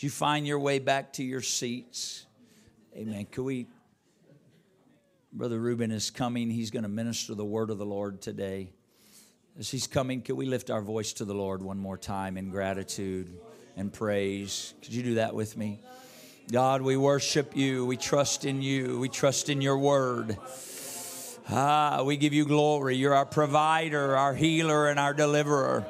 As you find your way back to your seats, amen. Could we, Brother Ruben is coming. He's going to minister the word of the Lord today. As he's coming, could we lift our voice to the Lord one more time in gratitude and praise? Could you do that with me? God, we worship you. We trust in you. We trust in your word. Ah, we give you glory. You're our provider, our healer, and our deliverer.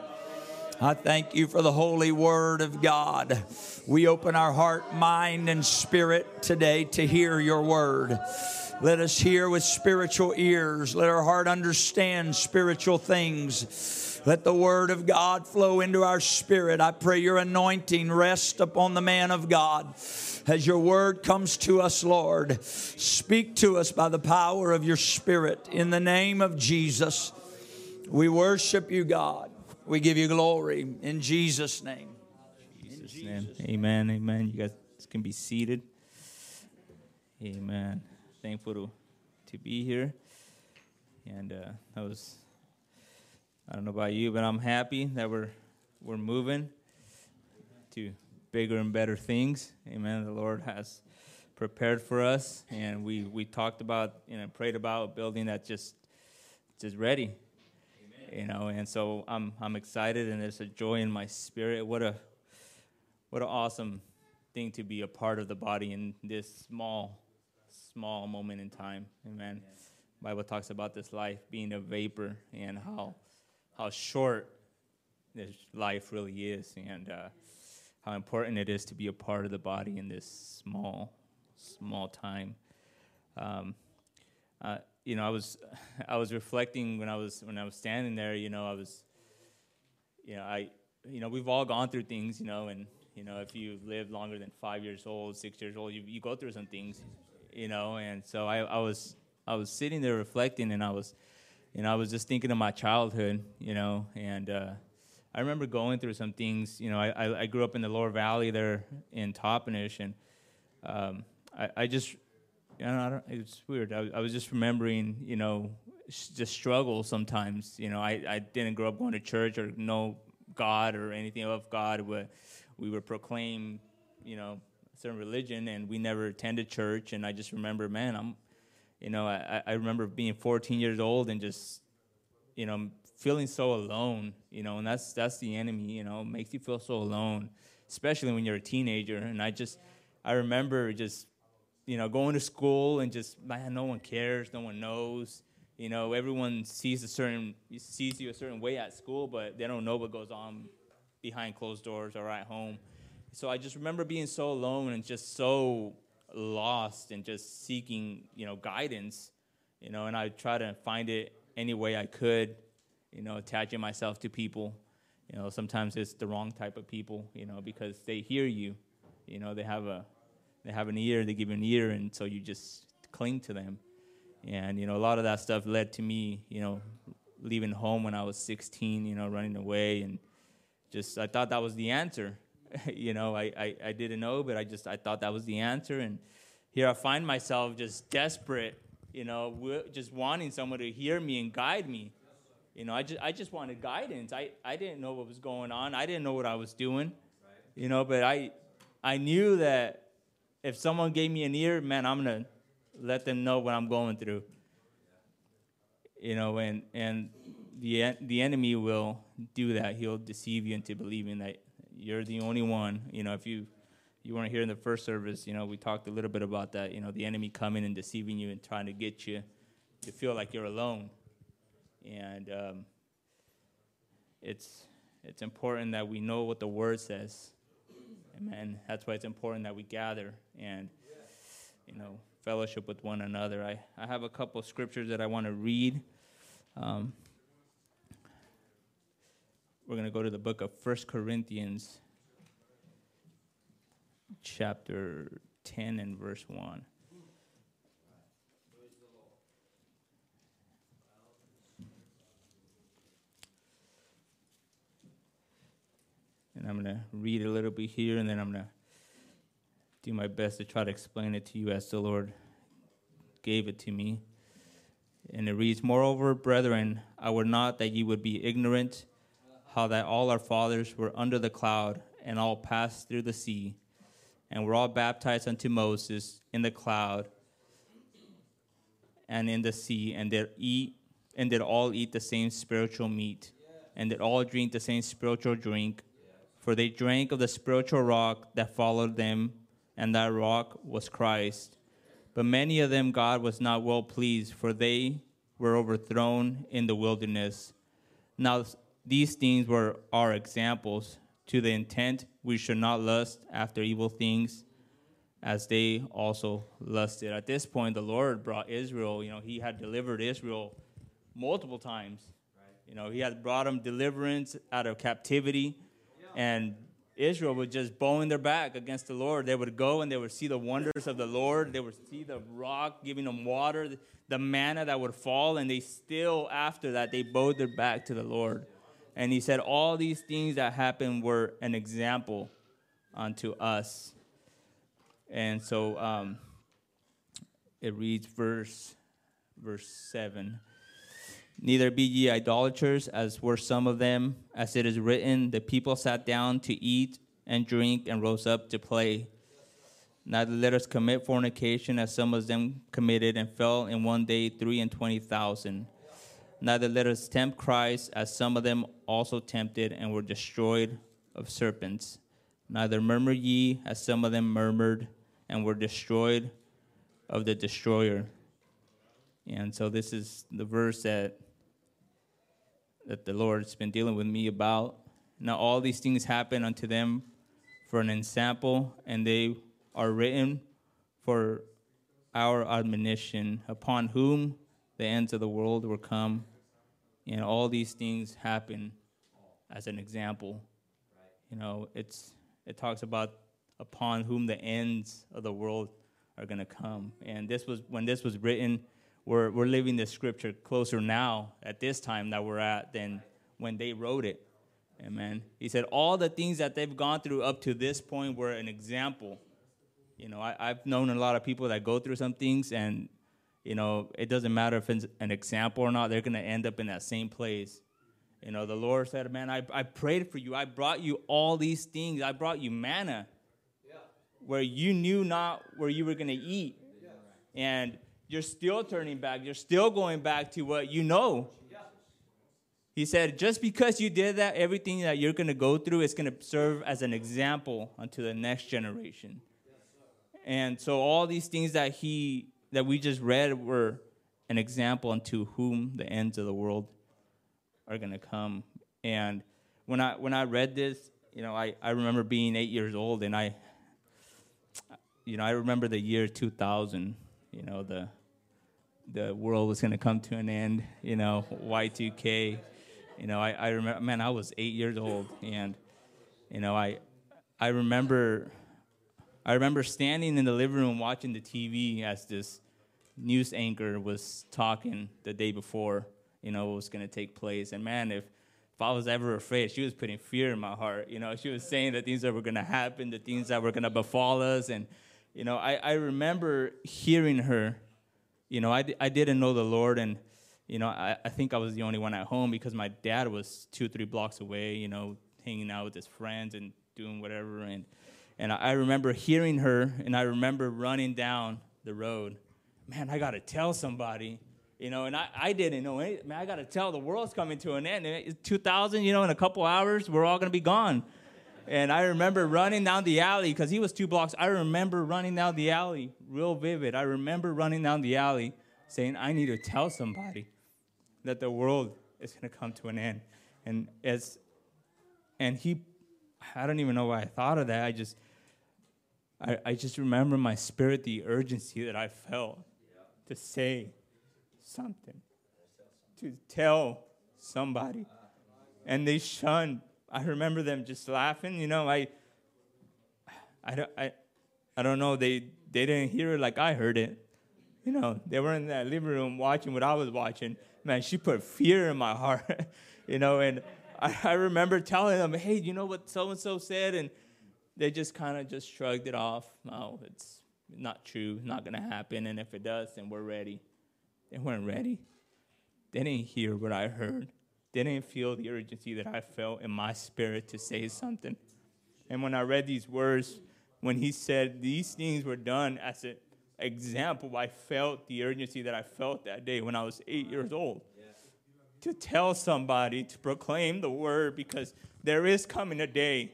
I thank you for the holy word of God. We open our heart, mind, and spirit today to hear your word. Let us hear with spiritual ears. Let our heart understand spiritual things. Let the word of God flow into our spirit. I pray your anointing rest upon the man of God as your word comes to us, Lord. Speak to us by the power of your spirit. In the name of Jesus, we worship you, God. We give you glory in Jesus' name. Jesus' name. Amen. Amen. You guys can be seated. Amen thankful to, to be here. And uh, I was, I don't know about you, but I'm happy that we're, we're moving to bigger and better things. Amen. The Lord has prepared for us, and we, we talked about, you know, prayed about building that just, just ready. You know, and so I'm, I'm excited, and there's a joy in my spirit. What a, what an awesome thing to be a part of the body in this small small moment in time. Amen. Yes. Bible talks about this life being a vapor and how how short this life really is, and uh, how important it is to be a part of the body in this small small time. Um, uh, you know, I was I was reflecting when I was when I was standing there. You know, I was, you know, I, you know, we've all gone through things. You know, and you know, if you live longer than five years old, six years old, you you go through some things you know. And so I, I was I was sitting there reflecting, and I was, you know, I was just thinking of my childhood, you know, and uh, I remember going through some things. You know, I, I grew up in the Lower Valley there in Toppenish, and um, I, I just, you it's weird. I, I was just remembering, you know, just struggle sometimes. You know, I, I didn't grow up going to church or know God or anything of God, but we would proclaim, you know, certain religion, and we never attended church. And I just remember, man, I'm, you know, I, I remember being 14 years old and just, you know, feeling so alone, you know, and that's that's the enemy, you know, makes you feel so alone, especially when you're a teenager. And I just, I remember just, you know, going to school and just, man, no one cares, no one knows. You know, everyone sees a certain sees you a certain way at school, but they don't know what goes on behind closed doors or at home. So I just remember being so alone and just so lost and just seeking, you know, guidance, you know, and I try to find it any way I could, you know, attaching myself to people. You know, sometimes it's the wrong type of people, you know, because they hear you, you know, they have a they have an ear, they give you an ear and so you just cling to them. And you know, a lot of that stuff led to me, you know, leaving home when I was 16, you know, running away and just I thought that was the answer you know, I, I, I didn't know, but I just I thought that was the answer. And here I find myself just desperate, you know, just wanting someone to hear me and guide me. You know, I just I just wanted guidance. I, I didn't know what was going on. I didn't know what I was doing. You know, but I I knew that if someone gave me an ear, man, I'm gonna let them know what I'm going through. You know, and and the the enemy will do that. He'll deceive you into believing that you're the only one. You know, if you you weren't here in the first service, you know, we talked a little bit about that. You know, the enemy coming and deceiving you and trying to get you to feel like you're alone. And um, it's it's important that we know what the word says. Amen. That's why it's important that we gather and you know fellowship with one another. I, I have a couple scriptures that I want to read. Um, we're going to go to the book of First Corinthians, chapter 10 and verse 1. I'm going to read a little bit here, and then I'm going to do my best to try to explain it to you as the Lord gave it to me. And it reads, Moreover, brethren, I would not that ye would be ignorant how that all our fathers were under the cloud and all passed through the sea, and were all baptized unto Moses in the cloud and in the sea, and did eat and did all eat the same spiritual meat, and did all drink the same spiritual drink, for they drank of the spiritual rock that followed them, and that rock was Christ. But many of them God was not well pleased, for they were overthrown in the wilderness. Now these things were our examples, to the intent we should not lust after evil things, as they also lusted. At this point, the Lord brought Israel, you know, He had delivered Israel multiple times. You know, He had brought them deliverance out of captivity, and Israel would just bow in their back against the Lord. They would go and they would see the wonders of the Lord. They would see the rock giving them water, the manna that would fall, and they still, after that, they bowed their back to the Lord. And he said, All these things that happened were an example unto us. And so um, it reads verse verse 7 Neither be ye idolaters, as were some of them, as it is written, the people sat down to eat and drink and rose up to play. Neither let us commit fornication, as some of them committed and fell in one day three and twenty thousand. Neither let us tempt Christ, as some of them also tempted and were destroyed of serpents. Neither murmur ye, as some of them murmured and were destroyed of the destroyer. And so this is the verse that that the Lord's been dealing with me about. Now all these things happen unto them for an example, and they are written for our admonition, upon whom the ends of the world were come. And all these things happen as an example. You know, it's it talks about upon whom the ends of the world are going to come. And this was when this was written, we're we're living the scripture closer now at this time that we're at than when they wrote it. Amen. He said all the things that they've gone through up to this point were an example. You know, I, I've known a lot of people that go through some things and you know, it doesn't matter if it's an example or not, they're going to end up in that same place. You know, the Lord said, Man, I, I prayed for you. I brought you all these things. I brought you manna yeah. where you knew not where you were going to eat. Yeah. And you're still turning back. You're still going back to what you know. He said, Just because you did that, everything that you're going to go through is going to serve as an example unto the next generation. And so, all these things that he that we just read were an example unto whom the ends of the world are going to come. And when I when I read this, you know, I, I remember being eight years old, and I, you know, I remember the year 2000. You know, the the world was going to come to an end. You know, Y2K. You know, I, I remember, man, I was eight years old, and you know, I I remember I remember standing in the living room watching the TV as this news anchor was talking the day before, you know, what was going to take place. And man, if if I was ever afraid, she was putting fear in my heart. You know, she was saying the things that were going to happen, the things that were going to befall us. And, you know, I, I remember hearing her. You know, I, I didn't know the Lord, and, you know, I, I think I was the only one at home because my dad was two, three blocks away, you know, hanging out with his friends and doing whatever. And, and I remember hearing her, and I remember running down the road. Man, I got to tell somebody, you know, and I, I didn't know anything. Man, I got to tell the world's coming to an end. It's 2000, you know, in a couple hours, we're all going to be gone. And I remember running down the alley because he was two blocks. I remember running down the alley, real vivid. I remember running down the alley saying, I need to tell somebody that the world is going to come to an end. And as, and he, I don't even know why I thought of that. I just, I, I just remember my spirit, the urgency that I felt to say something, to tell somebody. And they shunned. I remember them just laughing. You know, I, I, don't, I, I don't know. They, they didn't hear it like I heard it. You know, they were in that living room watching what I was watching. Man, she put fear in my heart. you know, and I, I remember telling them, hey, you know what so and so said? And they just kind of just shrugged it off. Oh, it's not true, not to happen. And if it does, then we're ready. They weren't ready. They didn't hear what I heard. Didn't feel the urgency that I felt in my spirit to say something. And when I read these words, when he said these things were done as an example, I felt the urgency that I felt that day when I was eight years old. To tell somebody, to proclaim the word, because there is coming a day.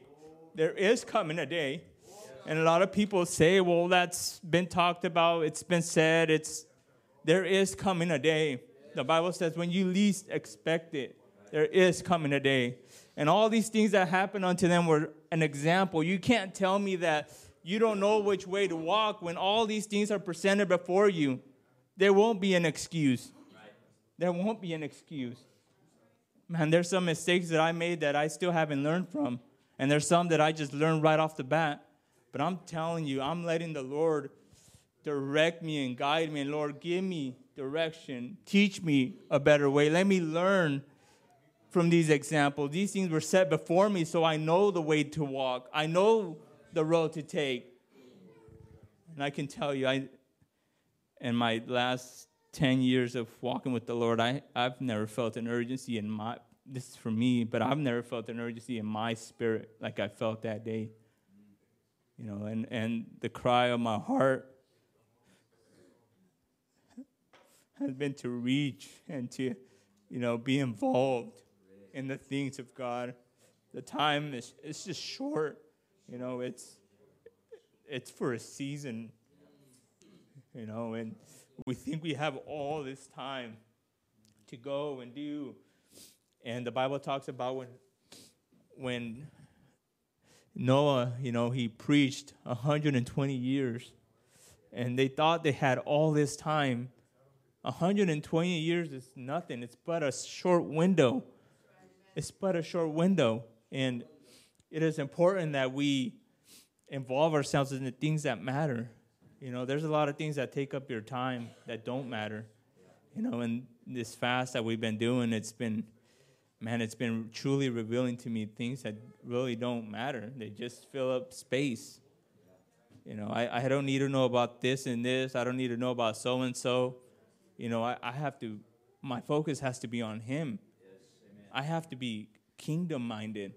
There is coming a day. And a lot of people say, well, that's been talked about, it's been said, it's there is coming a day. The Bible says when you least expect it, there is coming a day. And all these things that happened unto them were an example. You can't tell me that you don't know which way to walk when all these things are presented before you. There won't be an excuse. There won't be an excuse. Man, there's some mistakes that I made that I still haven't learned from. And there's some that I just learned right off the bat. But I'm telling you, I'm letting the Lord direct me and guide me. And Lord, give me direction. Teach me a better way. Let me learn from these examples. These things were set before me so I know the way to walk. I know the road to take. And I can tell you, I in my last 10 years of walking with the Lord, I, I've never felt an urgency in my this is for me, but I've never felt an urgency in my spirit like I felt that day. You know, and, and the cry of my heart has been to reach and to, you know, be involved in the things of God. The time is it's just short, you know. It's it's for a season, you know, and we think we have all this time to go and do. And the Bible talks about when when Noah, you know, he preached 120 years, and they thought they had all this time 120 years is nothing. It's but a short window. It's but a short window. And it is important that we involve ourselves in the things that matter. You know, there's a lot of things that take up your time that don't matter. You know, and this fast that we've been doing, it's been, man, it's been truly revealing to me things that really don't matter. They just fill up space. You know, I, I don't need to know about this and this. I don't need to know about so and so. You know, I, I have to, my focus has to be on Him. I have to be kingdom minded.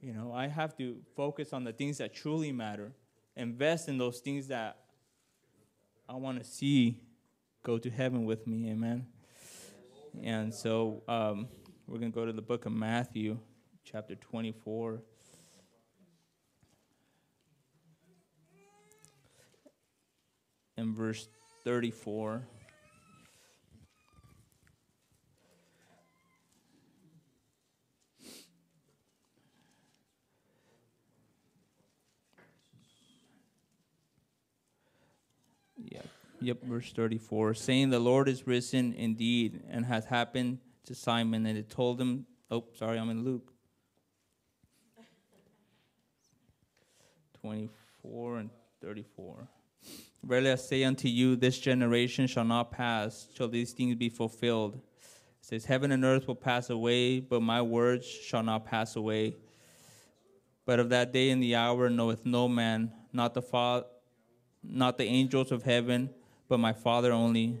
You know, I have to focus on the things that truly matter, invest in those things that I want to see go to heaven with me. Amen. And so um, we're going to go to the book of Matthew, chapter 24. And verse 34. Yep, verse 34. Saying, The Lord is risen indeed and has happened to Simon. And it told him, Oh, sorry, I'm in Luke 24 and 34. Verily I say unto you, this generation shall not pass till these things be fulfilled. It says, Heaven and earth will pass away, but my words shall not pass away. But of that day and the hour knoweth no man, not the fa- not the angels of heaven but my Father only.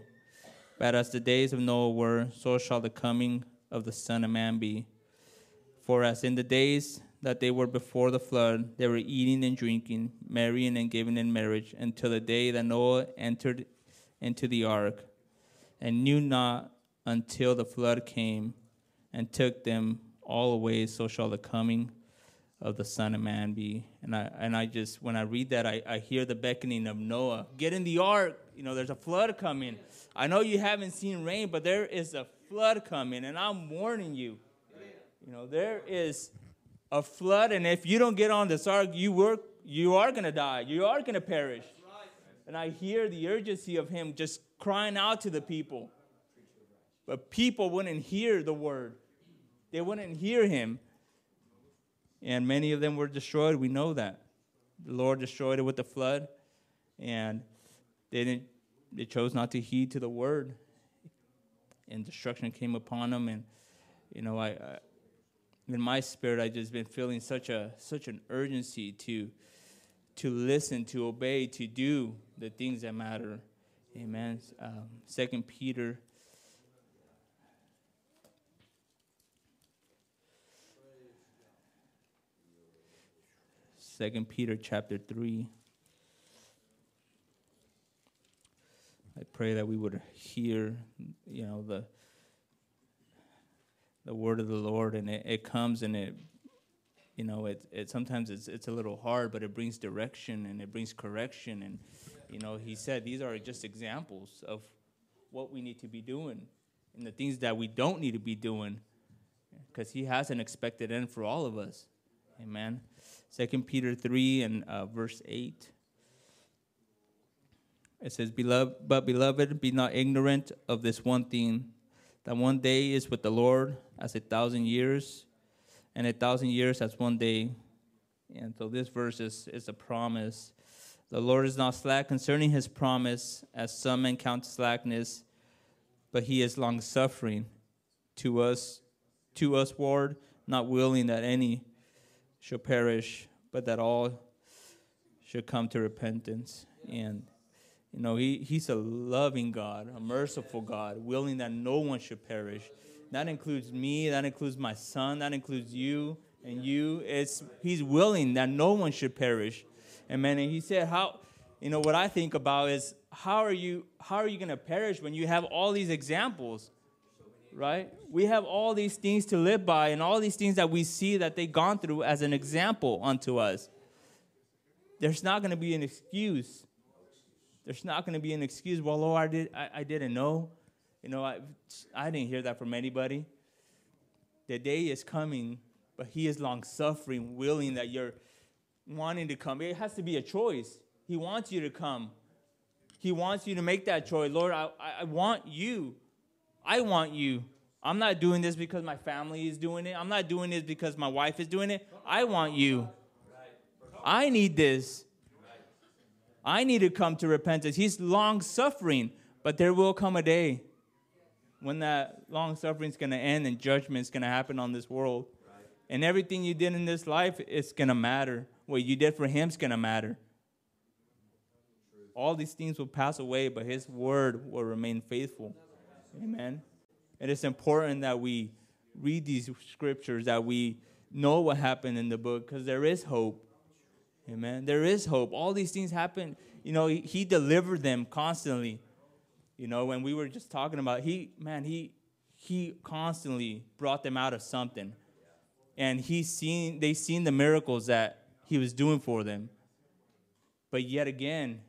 But as the days of Noah were, so shall the coming of the Son of Man be. For as in the days that they were before the flood, they were eating and drinking, marrying and giving in marriage, until the day that Noah entered into the ark, and knew not until the flood came and took them all away, so shall the coming of the Son of Man be. And I and I just when I read that I, I hear the beckoning of Noah. Get in the ark. You know, there's a flood coming. I know you haven't seen rain, but there is a flood coming, and I'm warning you. You know, there is a flood, and if you don't get on this ark, you work you are gonna die. You are gonna perish. And I hear the urgency of him just crying out to the people. But people wouldn't hear the word. They wouldn't hear him and many of them were destroyed. We know that. The Lord destroyed it with the flood, and they didn't. They chose not to heed to the word, and destruction came upon them. And you know, I, I in my spirit, I just been feeling such a such an urgency to to listen, to obey, to do the things that matter. Amen. Um, Second Peter Second Peter chapter 3. I pray that we would hear, you know, the the word of the Lord, and it, it comes and it, you know, it it sometimes it's it's a little hard, but it brings direction and it brings correction, and you know, He said these are just examples of what we need to be doing and the things that we don't need to be doing, because He has an expected end for all of us. Amen. Second Peter three and uh, verse eight. It says, Beloved, but beloved, be not ignorant of this one thing, that one day is with the Lord as a thousand years, and a thousand years as one day. And so this verse is, is a promise. The Lord is not slack concerning his promise, as some men count slackness, but he is long suffering to us, to us, Lord, not willing that any should perish, but that all should come to repentance. And you know, he, he's a loving God, a merciful God, willing that no one should perish. That includes me, that includes my son, that includes you and you. It's he's willing that no one should perish. Amen. And he said, How you know what I think about is how are you how are you gonna perish when you have all these examples? Right? We have all these things to live by and all these things that we see that they've gone through as an example unto us. There's not gonna be an excuse there's not going to be an excuse. Well, Lord, I, did, I, I didn't know. You know, I, I didn't hear that from anybody. The day is coming, but He is long suffering, willing that you're wanting to come. It has to be a choice. He wants you to come. He wants you to make that choice. Lord, I, I want you. I want you. I'm not doing this because my family is doing it. I'm not doing this because my wife is doing it. I want you. I need this. I need to come to repentance. He's long suffering, but there will come a day when that long suffering is going to end and judgment is going to happen on this world. And everything you did in this life is going to matter. What you did for him is going to matter. All these things will pass away, but his word will remain faithful. Amen. And It is important that we read these scriptures, that we know what happened in the book, because there is hope. Amen. There is hope. All these things happen. You know, he, he delivered them constantly. You know, when we were just talking about he man, he he constantly brought them out of something. And he seen they seen the miracles that he was doing for them. But yet again,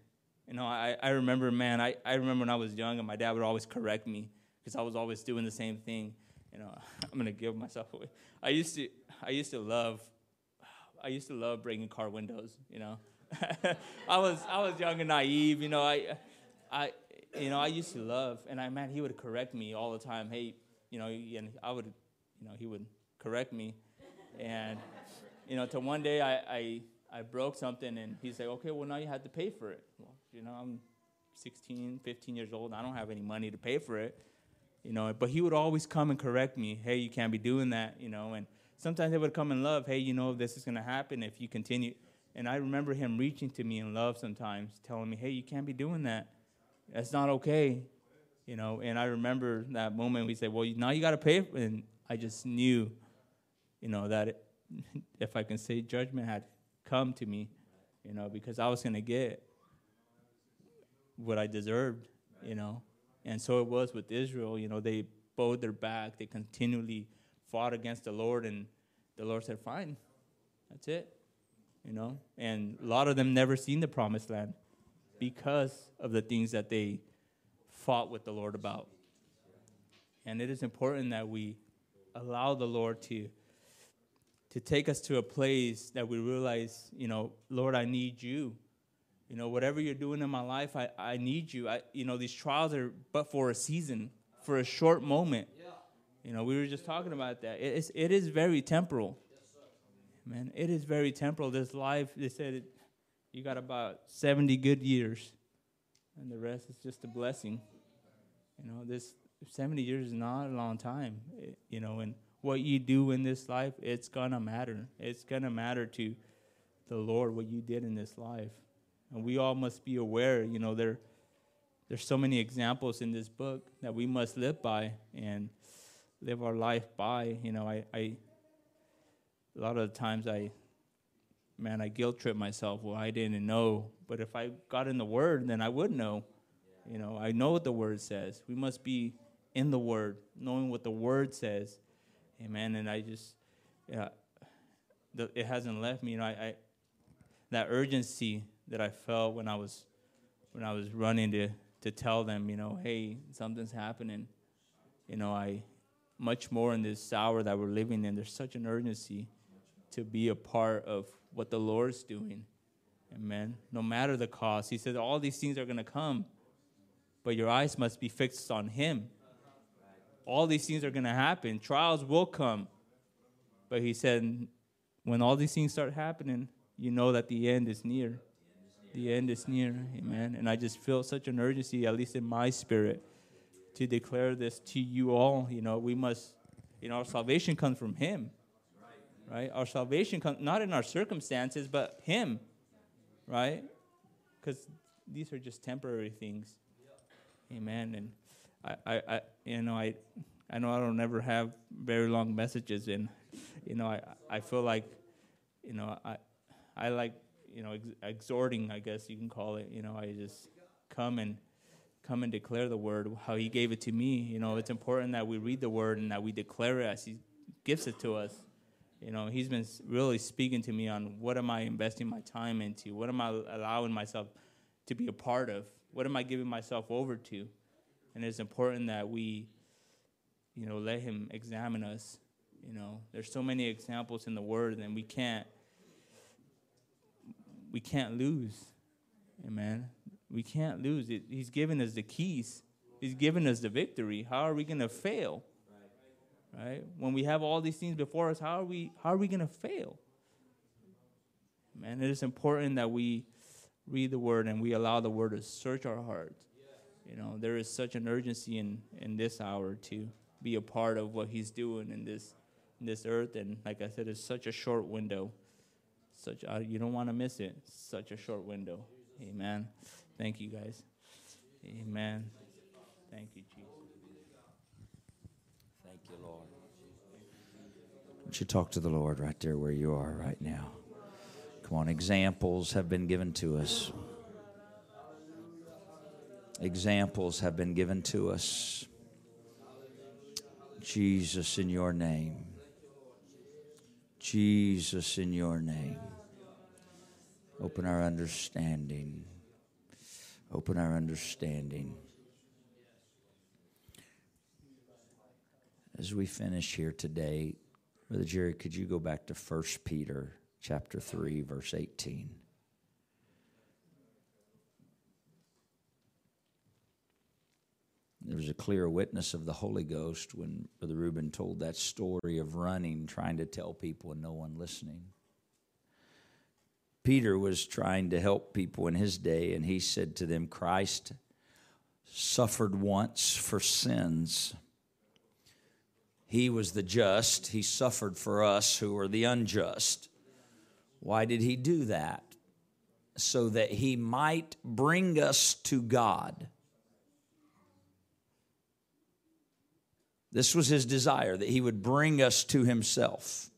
you know, I, I remember, man, I, I remember when I was young and my dad would always correct me because I was always doing the same thing. You know, I'm gonna give myself away. I used to I used to love I used to love breaking car windows. You know, I was I was young and naive. You know, I I you know I used to love, and I man, he would correct me all the time. Hey, you know, and I would, you know, he would correct me, and you know, till one day I I, I broke something, and he's like, okay, well now you have to pay for it. Well, you know, I'm 16, 15 years old. I don't have any money to pay for it. You know, but he would always come and correct me. Hey, you can't be doing that. You know, and sometimes they would come in love. Hey, you know, this is going to happen if you continue. And I remember him reaching to me in love sometimes, telling me, hey, you can't be doing that. That's not okay. You know, and I remember that moment we said, well, now you got to pay. And I just knew, you know, that it, if I can say judgment had come to me, you know, because I was going to get what I deserved, you know. And so it was with Israel. You know, they bowed their back. They continually fought against the Lord, and the Lord said, Fine, that's it. You know? And a lot of them never seen the promised land because of the things that they fought with the Lord about. And it is important that we allow the Lord to to take us to a place that we realize, you know, Lord, I need you. You know, whatever you're doing in my life, I, I need you. I, you know, these trials are but for a season, for a short moment. You know, we were just talking about that. It is, it is very temporal. Man, it is very temporal. This life, they said it, you got about 70 good years, and the rest is just a blessing. You know, this 70 years is not a long time. It, you know, and what you do in this life, it's going to matter. It's going to matter to the Lord what you did in this life. And we all must be aware, you know, there there's so many examples in this book that we must live by and live our life by. You know, I, I a lot of the times I man, I guilt trip myself. Well, I didn't know. But if I got in the Word, then I would know. You know, I know what the Word says. We must be in the Word, knowing what the Word says. Amen. And I just, yeah, the, it hasn't left me. You know, I, I that urgency that I felt when I was when I was running to to tell them, you know, hey, something's happening. You know, I much more in this hour that we're living in. There's such an urgency to be a part of what the Lord's doing. Amen. No matter the cost, He said all these things are going to come, but your eyes must be fixed on Him. All these things are going to happen. Trials will come, but He said, when all these things start happening, you know that the end is near. The end is near. Amen. And I just feel such an urgency, at least in my spirit, to declare this to you all. You know, we must, you know, our salvation comes from Him. Right? Our salvation comes not in our circumstances, but Him. Right? Because these are just temporary things. Amen. And I, I, I, you know, I, I know I don't ever have very long messages, and you know, I, I feel like, you know, I, I like, you know, ex- exhorting, I guess you can call it. You know, I just come and come and declare the word how He gave it to me. You know, it's important that we read the word and that we declare it as He gives it to us. You know, He's been really speaking to me on what am I investing my time into? What am I allowing myself to be a part of? What am I giving myself over to? And it's important that we, you know, let Him examine us. You know, there's so many examples in the Word, and we can't we can't lose. Amen. We can't lose. It, he's given us the keys. He's given us the victory. How are we going to fail? Right. When we have all these things before us, how are we how are we going to fail? Man, it is important that we read the word and we allow the word to search our hearts. You know, there is such an urgency in in this hour to be a part of what he's doing in this in this earth and like I said it's such a short window. Such uh, you don't want to miss it. Such a short window. Amen. Thank you guys. Amen. Thank you, Jesus. Thank you, Lord. Would you talk to the Lord right there where you are right now? Come on, examples have been given to us. Examples have been given to us. Jesus, in your name. Jesus, in your name. Open our understanding. Open our understanding. As we finish here today, Brother Jerry, could you go back to 1 Peter chapter 3, verse 18? There was a clear witness of the Holy Ghost when Brother Ruben told that story of running, trying to tell people and no one listening. Peter was trying to help people in his day, and he said to them, Christ suffered once for sins. He was the just, he suffered for us who are the unjust. Why did he do that? So that he might bring us to God. This was his desire, that he would bring us to himself.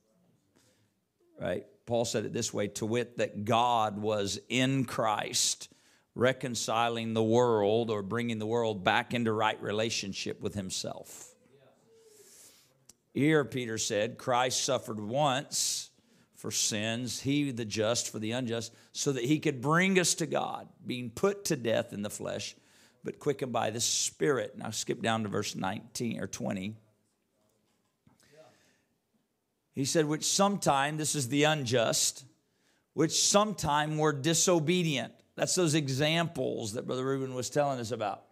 Right? Paul said it this way to wit, that God was in Christ, reconciling the world or bringing the world back into right relationship with himself. Here, Peter said, Christ suffered once for sins, he the just for the unjust, so that he could bring us to God, being put to death in the flesh, but quickened by the Spirit. Now, skip down to verse 19 or 20. He said, which sometime, this is the unjust, which sometime were disobedient. That's those examples that Brother Ruben was telling us about.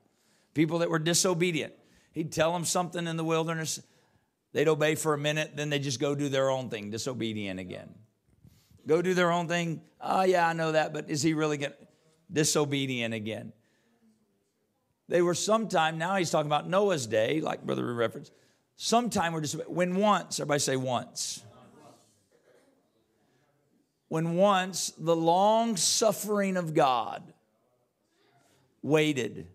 People that were disobedient. He'd tell them something in the wilderness, they'd obey for a minute, then they just go do their own thing, disobedient again. Go do their own thing. Oh, yeah, I know that, but is he really going to? Disobedient again. They were sometime, now he's talking about Noah's day, like Brother Ruben referenced Sometime we're just, when once, everybody say once. When once the long suffering of God waited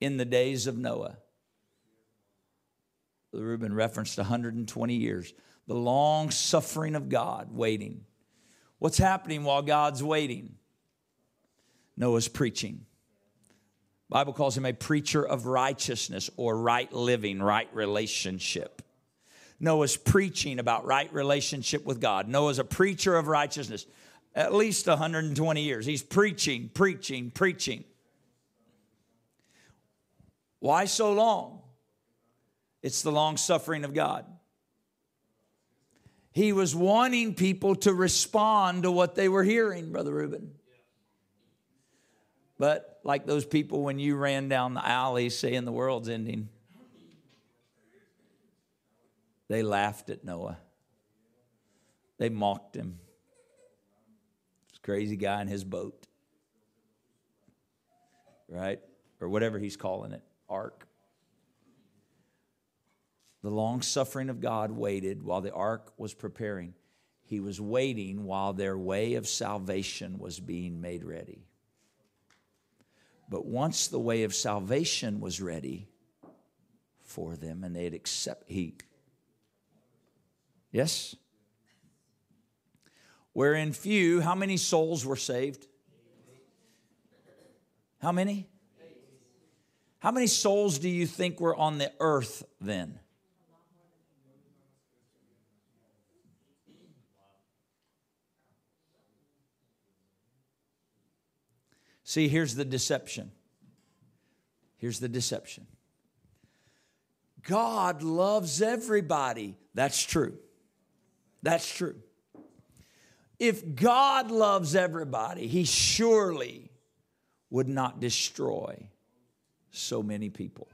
in the days of Noah. Brother Ruben referenced 120 years. The long suffering of God waiting. What's happening while God's waiting? Noah's preaching. Bible calls him a preacher of righteousness or right living, right relationship. Noah's preaching about right relationship with God. Noah's a preacher of righteousness. At least 120 years. He's preaching, preaching, preaching. Why so long? It's the long suffering of God. He was wanting people to respond to what they were hearing, Brother Ruben. But like those people when you ran down the alley saying the world's ending, they laughed at Noah. They mocked him. This crazy guy in his boat. Right? Or whatever he's calling it, ark. The long suffering of God waited while the ark was preparing. He was waiting while their way of salvation was being made ready. But once the way of salvation was ready for them and they had accept, he, yes? Wherein few, how many souls were saved? How many? How many souls do you think were on the earth then? See, here's the deception. Here's the deception. God loves everybody. That's true. That's true. If God loves everybody, He surely would not destroy so many people.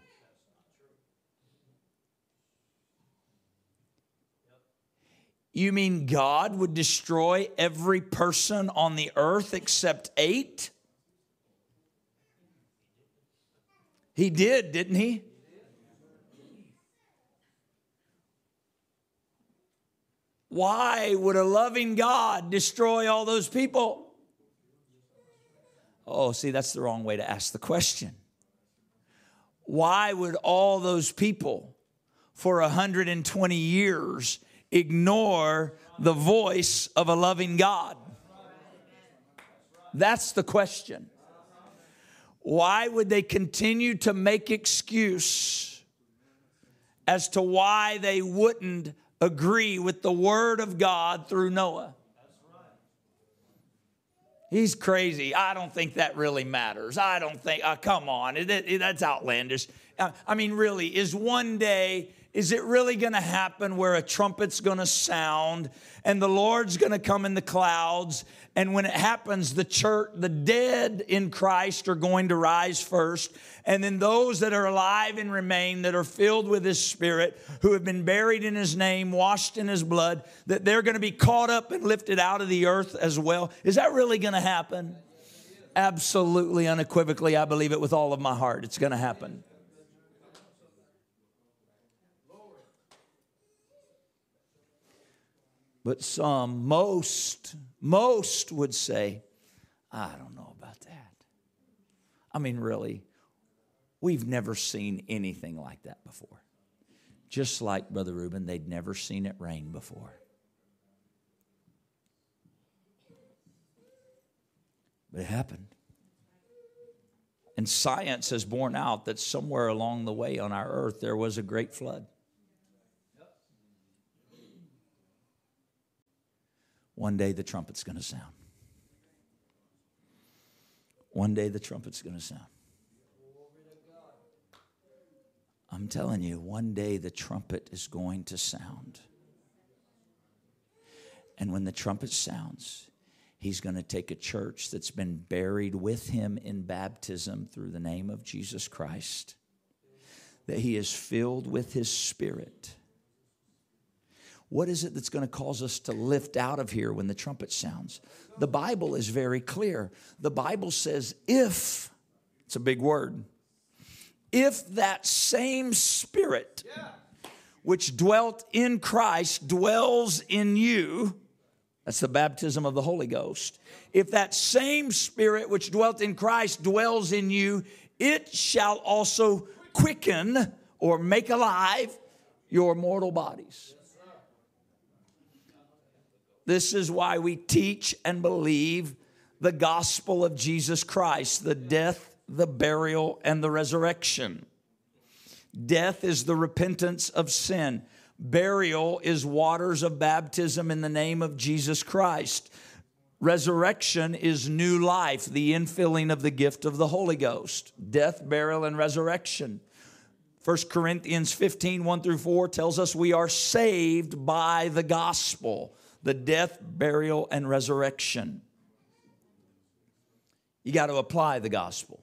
You mean God would destroy every person on the earth except eight? He did, didn't he? Why would a loving God destroy all those people? Oh, see, that's the wrong way to ask the question. Why would all those people for 120 years ignore the voice of a loving God? That's the question. Why would they continue to make excuse as to why they wouldn't agree with the word of God through Noah? He's crazy. I don't think that really matters. I don't think, uh, come on, it, it, that's outlandish. Uh, I mean, really, is one day, is it really going to happen where a trumpet's going to sound and the Lord's going to come in the clouds and when it happens, the church, the dead in Christ are going to rise first. And then those that are alive and remain, that are filled with His Spirit, who have been buried in His name, washed in His blood, that they're going to be caught up and lifted out of the earth as well. Is that really going to happen? Absolutely, unequivocally, I believe it with all of my heart. It's going to happen. But some, most, most would say, I don't know about that. I mean, really, we've never seen anything like that before. Just like Brother Ruben, they'd never seen it rain before. But it happened. And science has borne out that somewhere along the way on our earth there was a great flood. One day the trumpet's going to sound. One day the trumpet's going to sound. I'm telling you, one day the trumpet is going to sound. And when the trumpet sounds, he's going to take a church that's been buried with him in baptism through the name of Jesus Christ, that he is filled with his spirit what is it that's going to cause us to lift out of here when the trumpet sounds? The Bible is very clear. The Bible says, if, it's a big word, if that same spirit which dwelt in Christ dwells in you, that's the baptism of the Holy Ghost. If that same spirit which dwelt in Christ dwells in you, it shall also quicken or make alive your mortal bodies. This is why we teach and believe the gospel of Jesus Christ, the death, the burial, and the resurrection. Death is the repentance of sin. Burial is waters of baptism in the name of Jesus Christ. Resurrection is new life, the infilling of the gift of the Holy Ghost. Death, burial, and resurrection. 1 Corinthians 15, 1 through 4 tells us we are saved by the gospel, the death, burial, and resurrection. You got to apply the gospel.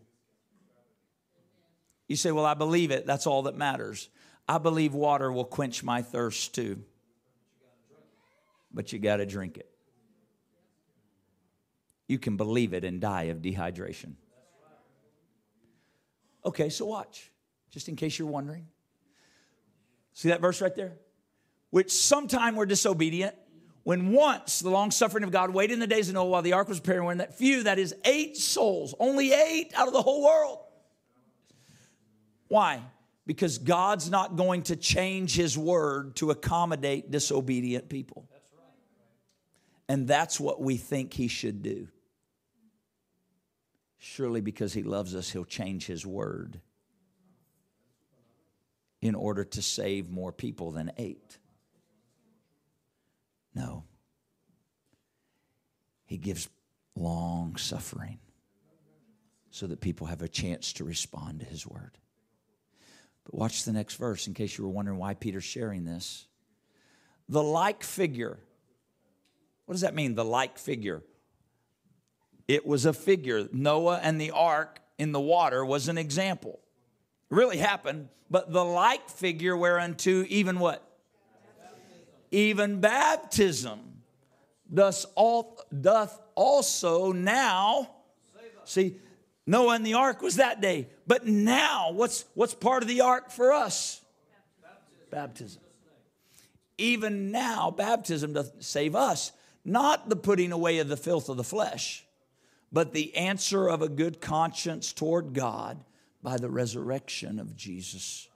You say, Well, I believe it. That's all that matters. I believe water will quench my thirst too. But you got to drink it. You can believe it and die of dehydration. Okay, so watch, just in case you're wondering. See that verse right there? Which sometime we're disobedient, when once the long suffering of God waited in the days of Noah while the ark was preparing, when that few, that is eight souls, only eight out of the whole world. Why? Because God's not going to change his word to accommodate disobedient people. And that's what we think he should do. Surely, because he loves us, he'll change his word in order to save more people than eight. No. He gives long suffering so that people have a chance to respond to his word. But watch the next verse in case you were wondering why Peter's sharing this. The like figure. What does that mean, the like figure? It was a figure. Noah and the ark in the water was an example. It really happened, but the like figure whereunto even what? Even baptism thus doth also now. See, Noah and the ark was that day. But now, what's, what's part of the ark for us? Baptism. baptism. Even now, baptism doth save us, not the putting away of the filth of the flesh, but the answer of a good conscience toward God by the resurrection of Jesus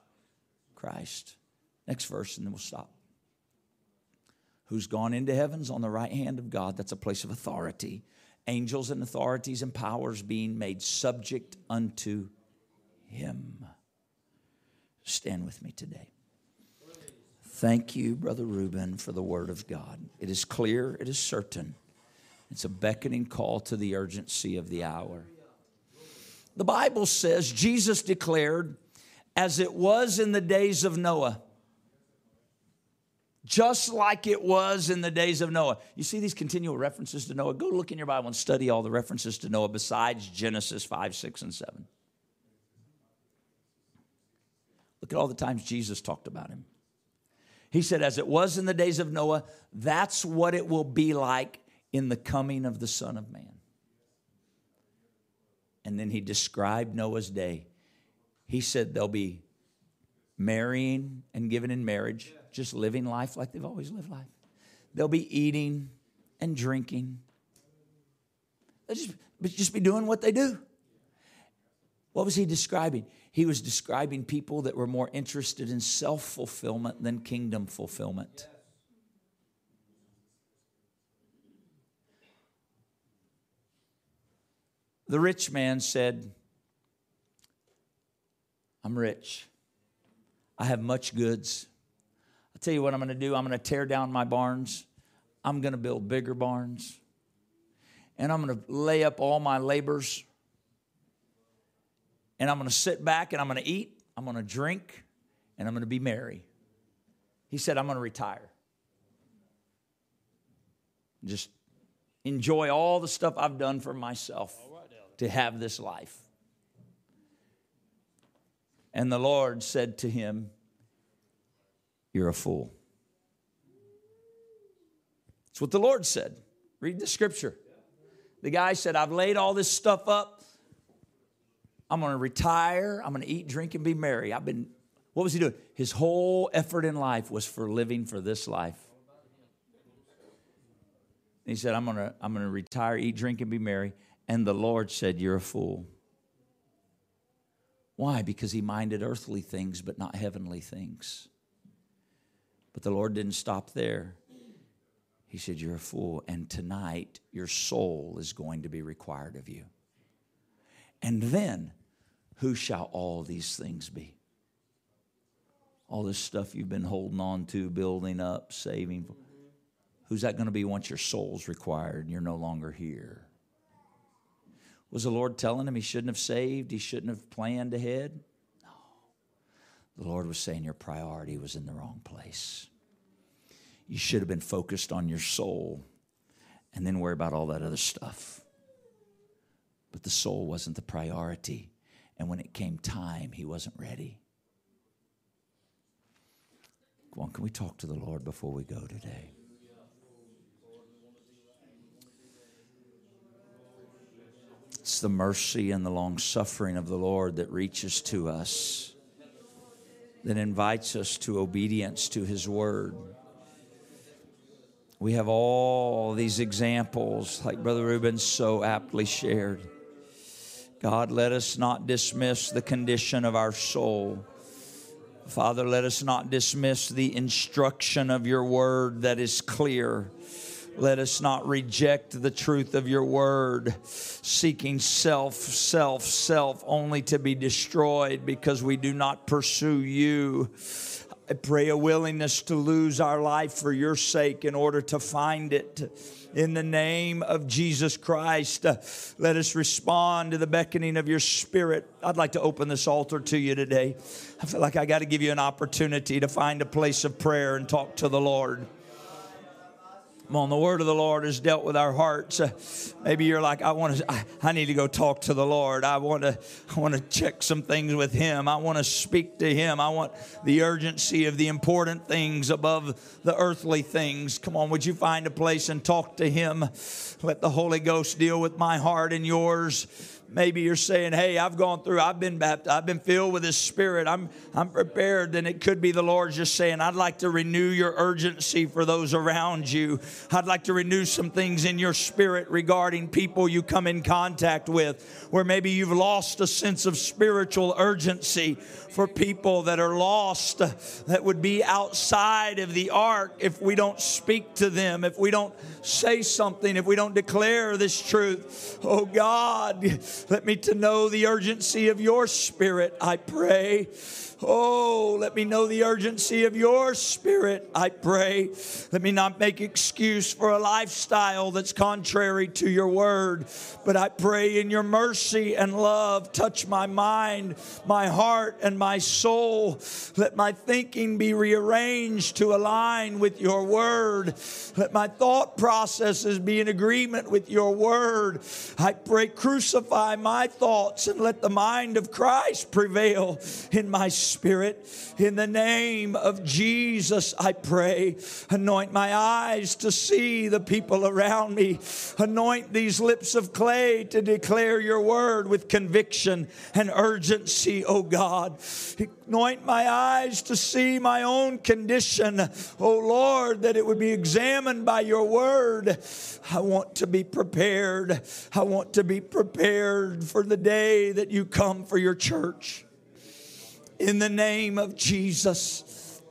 Christ. Next verse, and then we'll stop who's gone into heavens on the right hand of God. That's a place of authority. Angels and authorities and powers being made subject unto him. Stand with me today. Thank you, Brother Ruben, for the word of God. It is clear, it is certain. It's a beckoning call to the urgency of the hour. The Bible says Jesus declared, as it was in the days of Noah just like it was in the days of Noah. You see these continual references to Noah? Go look in your Bible and study all the references to Noah besides Genesis 5, 6, and 7. Look at all the times Jesus talked about him. He said, As it was in the days of Noah, that's what it will be like in the coming of the Son of Man. And then he described Noah's day. He said, They'll be marrying and given in marriage just living life like they've always lived life. They'll be eating and drinking. They'll just, just be doing what they do. What was he describing? He was describing people that were more interested in self fulfillment than kingdom fulfillment. The rich man said, I'm rich. I have much goods. I'll tell you what I'm going to do. I'm going to tear down my barns. I'm going to build bigger barns. And I'm going to lay up all my labors. And I'm going to sit back and I'm going to eat. I'm going to drink. And I'm going to be merry. He said, I'm going to retire. Just enjoy all the stuff I've done for myself to have this life. And the Lord said to him, you're a fool. That's what the Lord said. Read the scripture. The guy said, I've laid all this stuff up. I'm going to retire. I'm going to eat, drink, and be merry. I've been, what was he doing? His whole effort in life was for living for this life. he said, I'm going to, I'm going to retire, eat, drink, and be merry. And the Lord said, You're a fool. Why? Because he minded earthly things, but not heavenly things. But the Lord didn't stop there. He said, You're a fool. And tonight, your soul is going to be required of you. And then, who shall all these things be? All this stuff you've been holding on to, building up, saving. Who's that going to be once your soul's required and you're no longer here? Was the Lord telling him he shouldn't have saved? He shouldn't have planned ahead? The Lord was saying your priority was in the wrong place. You should have been focused on your soul and then worry about all that other stuff. But the soul wasn't the priority. And when it came time, he wasn't ready. Come on, can we talk to the Lord before we go today? It's the mercy and the long suffering of the Lord that reaches to us, that invites us to obedience to His word. We have all these examples, like Brother Ruben so aptly shared. God, let us not dismiss the condition of our soul. Father, let us not dismiss the instruction of your word that is clear. Let us not reject the truth of your word, seeking self, self, self, only to be destroyed because we do not pursue you. I pray a willingness to lose our life for your sake in order to find it. In the name of Jesus Christ, uh, let us respond to the beckoning of your spirit. I'd like to open this altar to you today. I feel like I got to give you an opportunity to find a place of prayer and talk to the Lord. Come on, the word of the Lord has dealt with our hearts. Uh, maybe you're like, I want to, I, I, need to go talk to the Lord. I want to, I want to check some things with Him. I want to speak to Him. I want the urgency of the important things above the earthly things. Come on, would you find a place and talk to Him? Let the Holy Ghost deal with my heart and yours maybe you're saying, Hey, I've gone through, I've been baptized, I've been filled with His Spirit, I'm, I'm prepared, then it could be the Lord just saying, I'd like to renew your urgency for those around you. I'd like to renew some things in your spirit regarding people you come in contact with, where maybe you've lost a sense of spiritual urgency for people that are lost, that would be outside of the ark if we don't speak to them, if we don't say something, if we don't declare this truth. Oh God, let me to know the urgency of your spirit, I pray. Oh, let me know the urgency of your spirit, I pray. Let me not make excuse for a lifestyle that's contrary to your word, but I pray in your mercy and love, touch my mind, my heart, and my soul. Let my thinking be rearranged to align with your word. Let my thought processes be in agreement with your word. I pray, crucify my thoughts and let the mind of Christ prevail in my Spirit. In the name of Jesus, I pray. Anoint my eyes to see the people around me. Anoint these lips of clay to declare your word with conviction and urgency, O oh God. Anoint my eyes to see my own condition, O oh Lord, that it would be examined by your word. I want to be prepared. I want to be prepared for the day that you come for your church in the name of Jesus.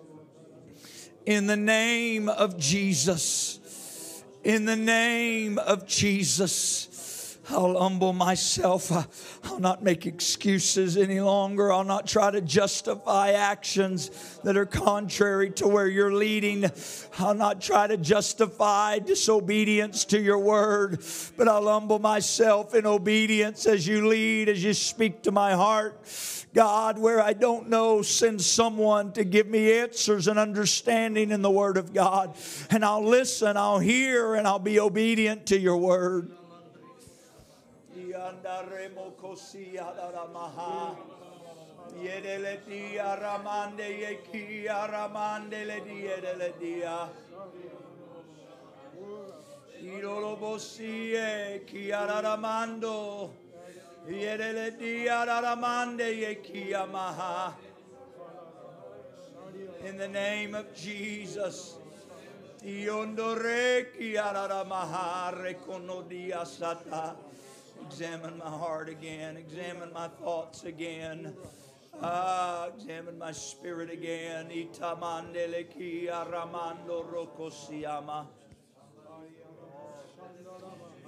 In the name of Jesus. In the name of Jesus. I'll humble myself. I'll not make excuses any longer. I'll not try to justify actions that are contrary to where you're leading. I'll not try to justify disobedience to your word, but I'll humble myself in obedience as you lead, as you speak to my heart. God, where I don't know, send someone to give me answers and understanding in the Word of God. And I'll listen, I'll hear, and I'll be obedient to your Word. In the name of Jesus. Examine my heart again. Examine my thoughts again. Ah, examine my spirit again.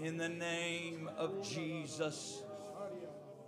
In the name of Jesus.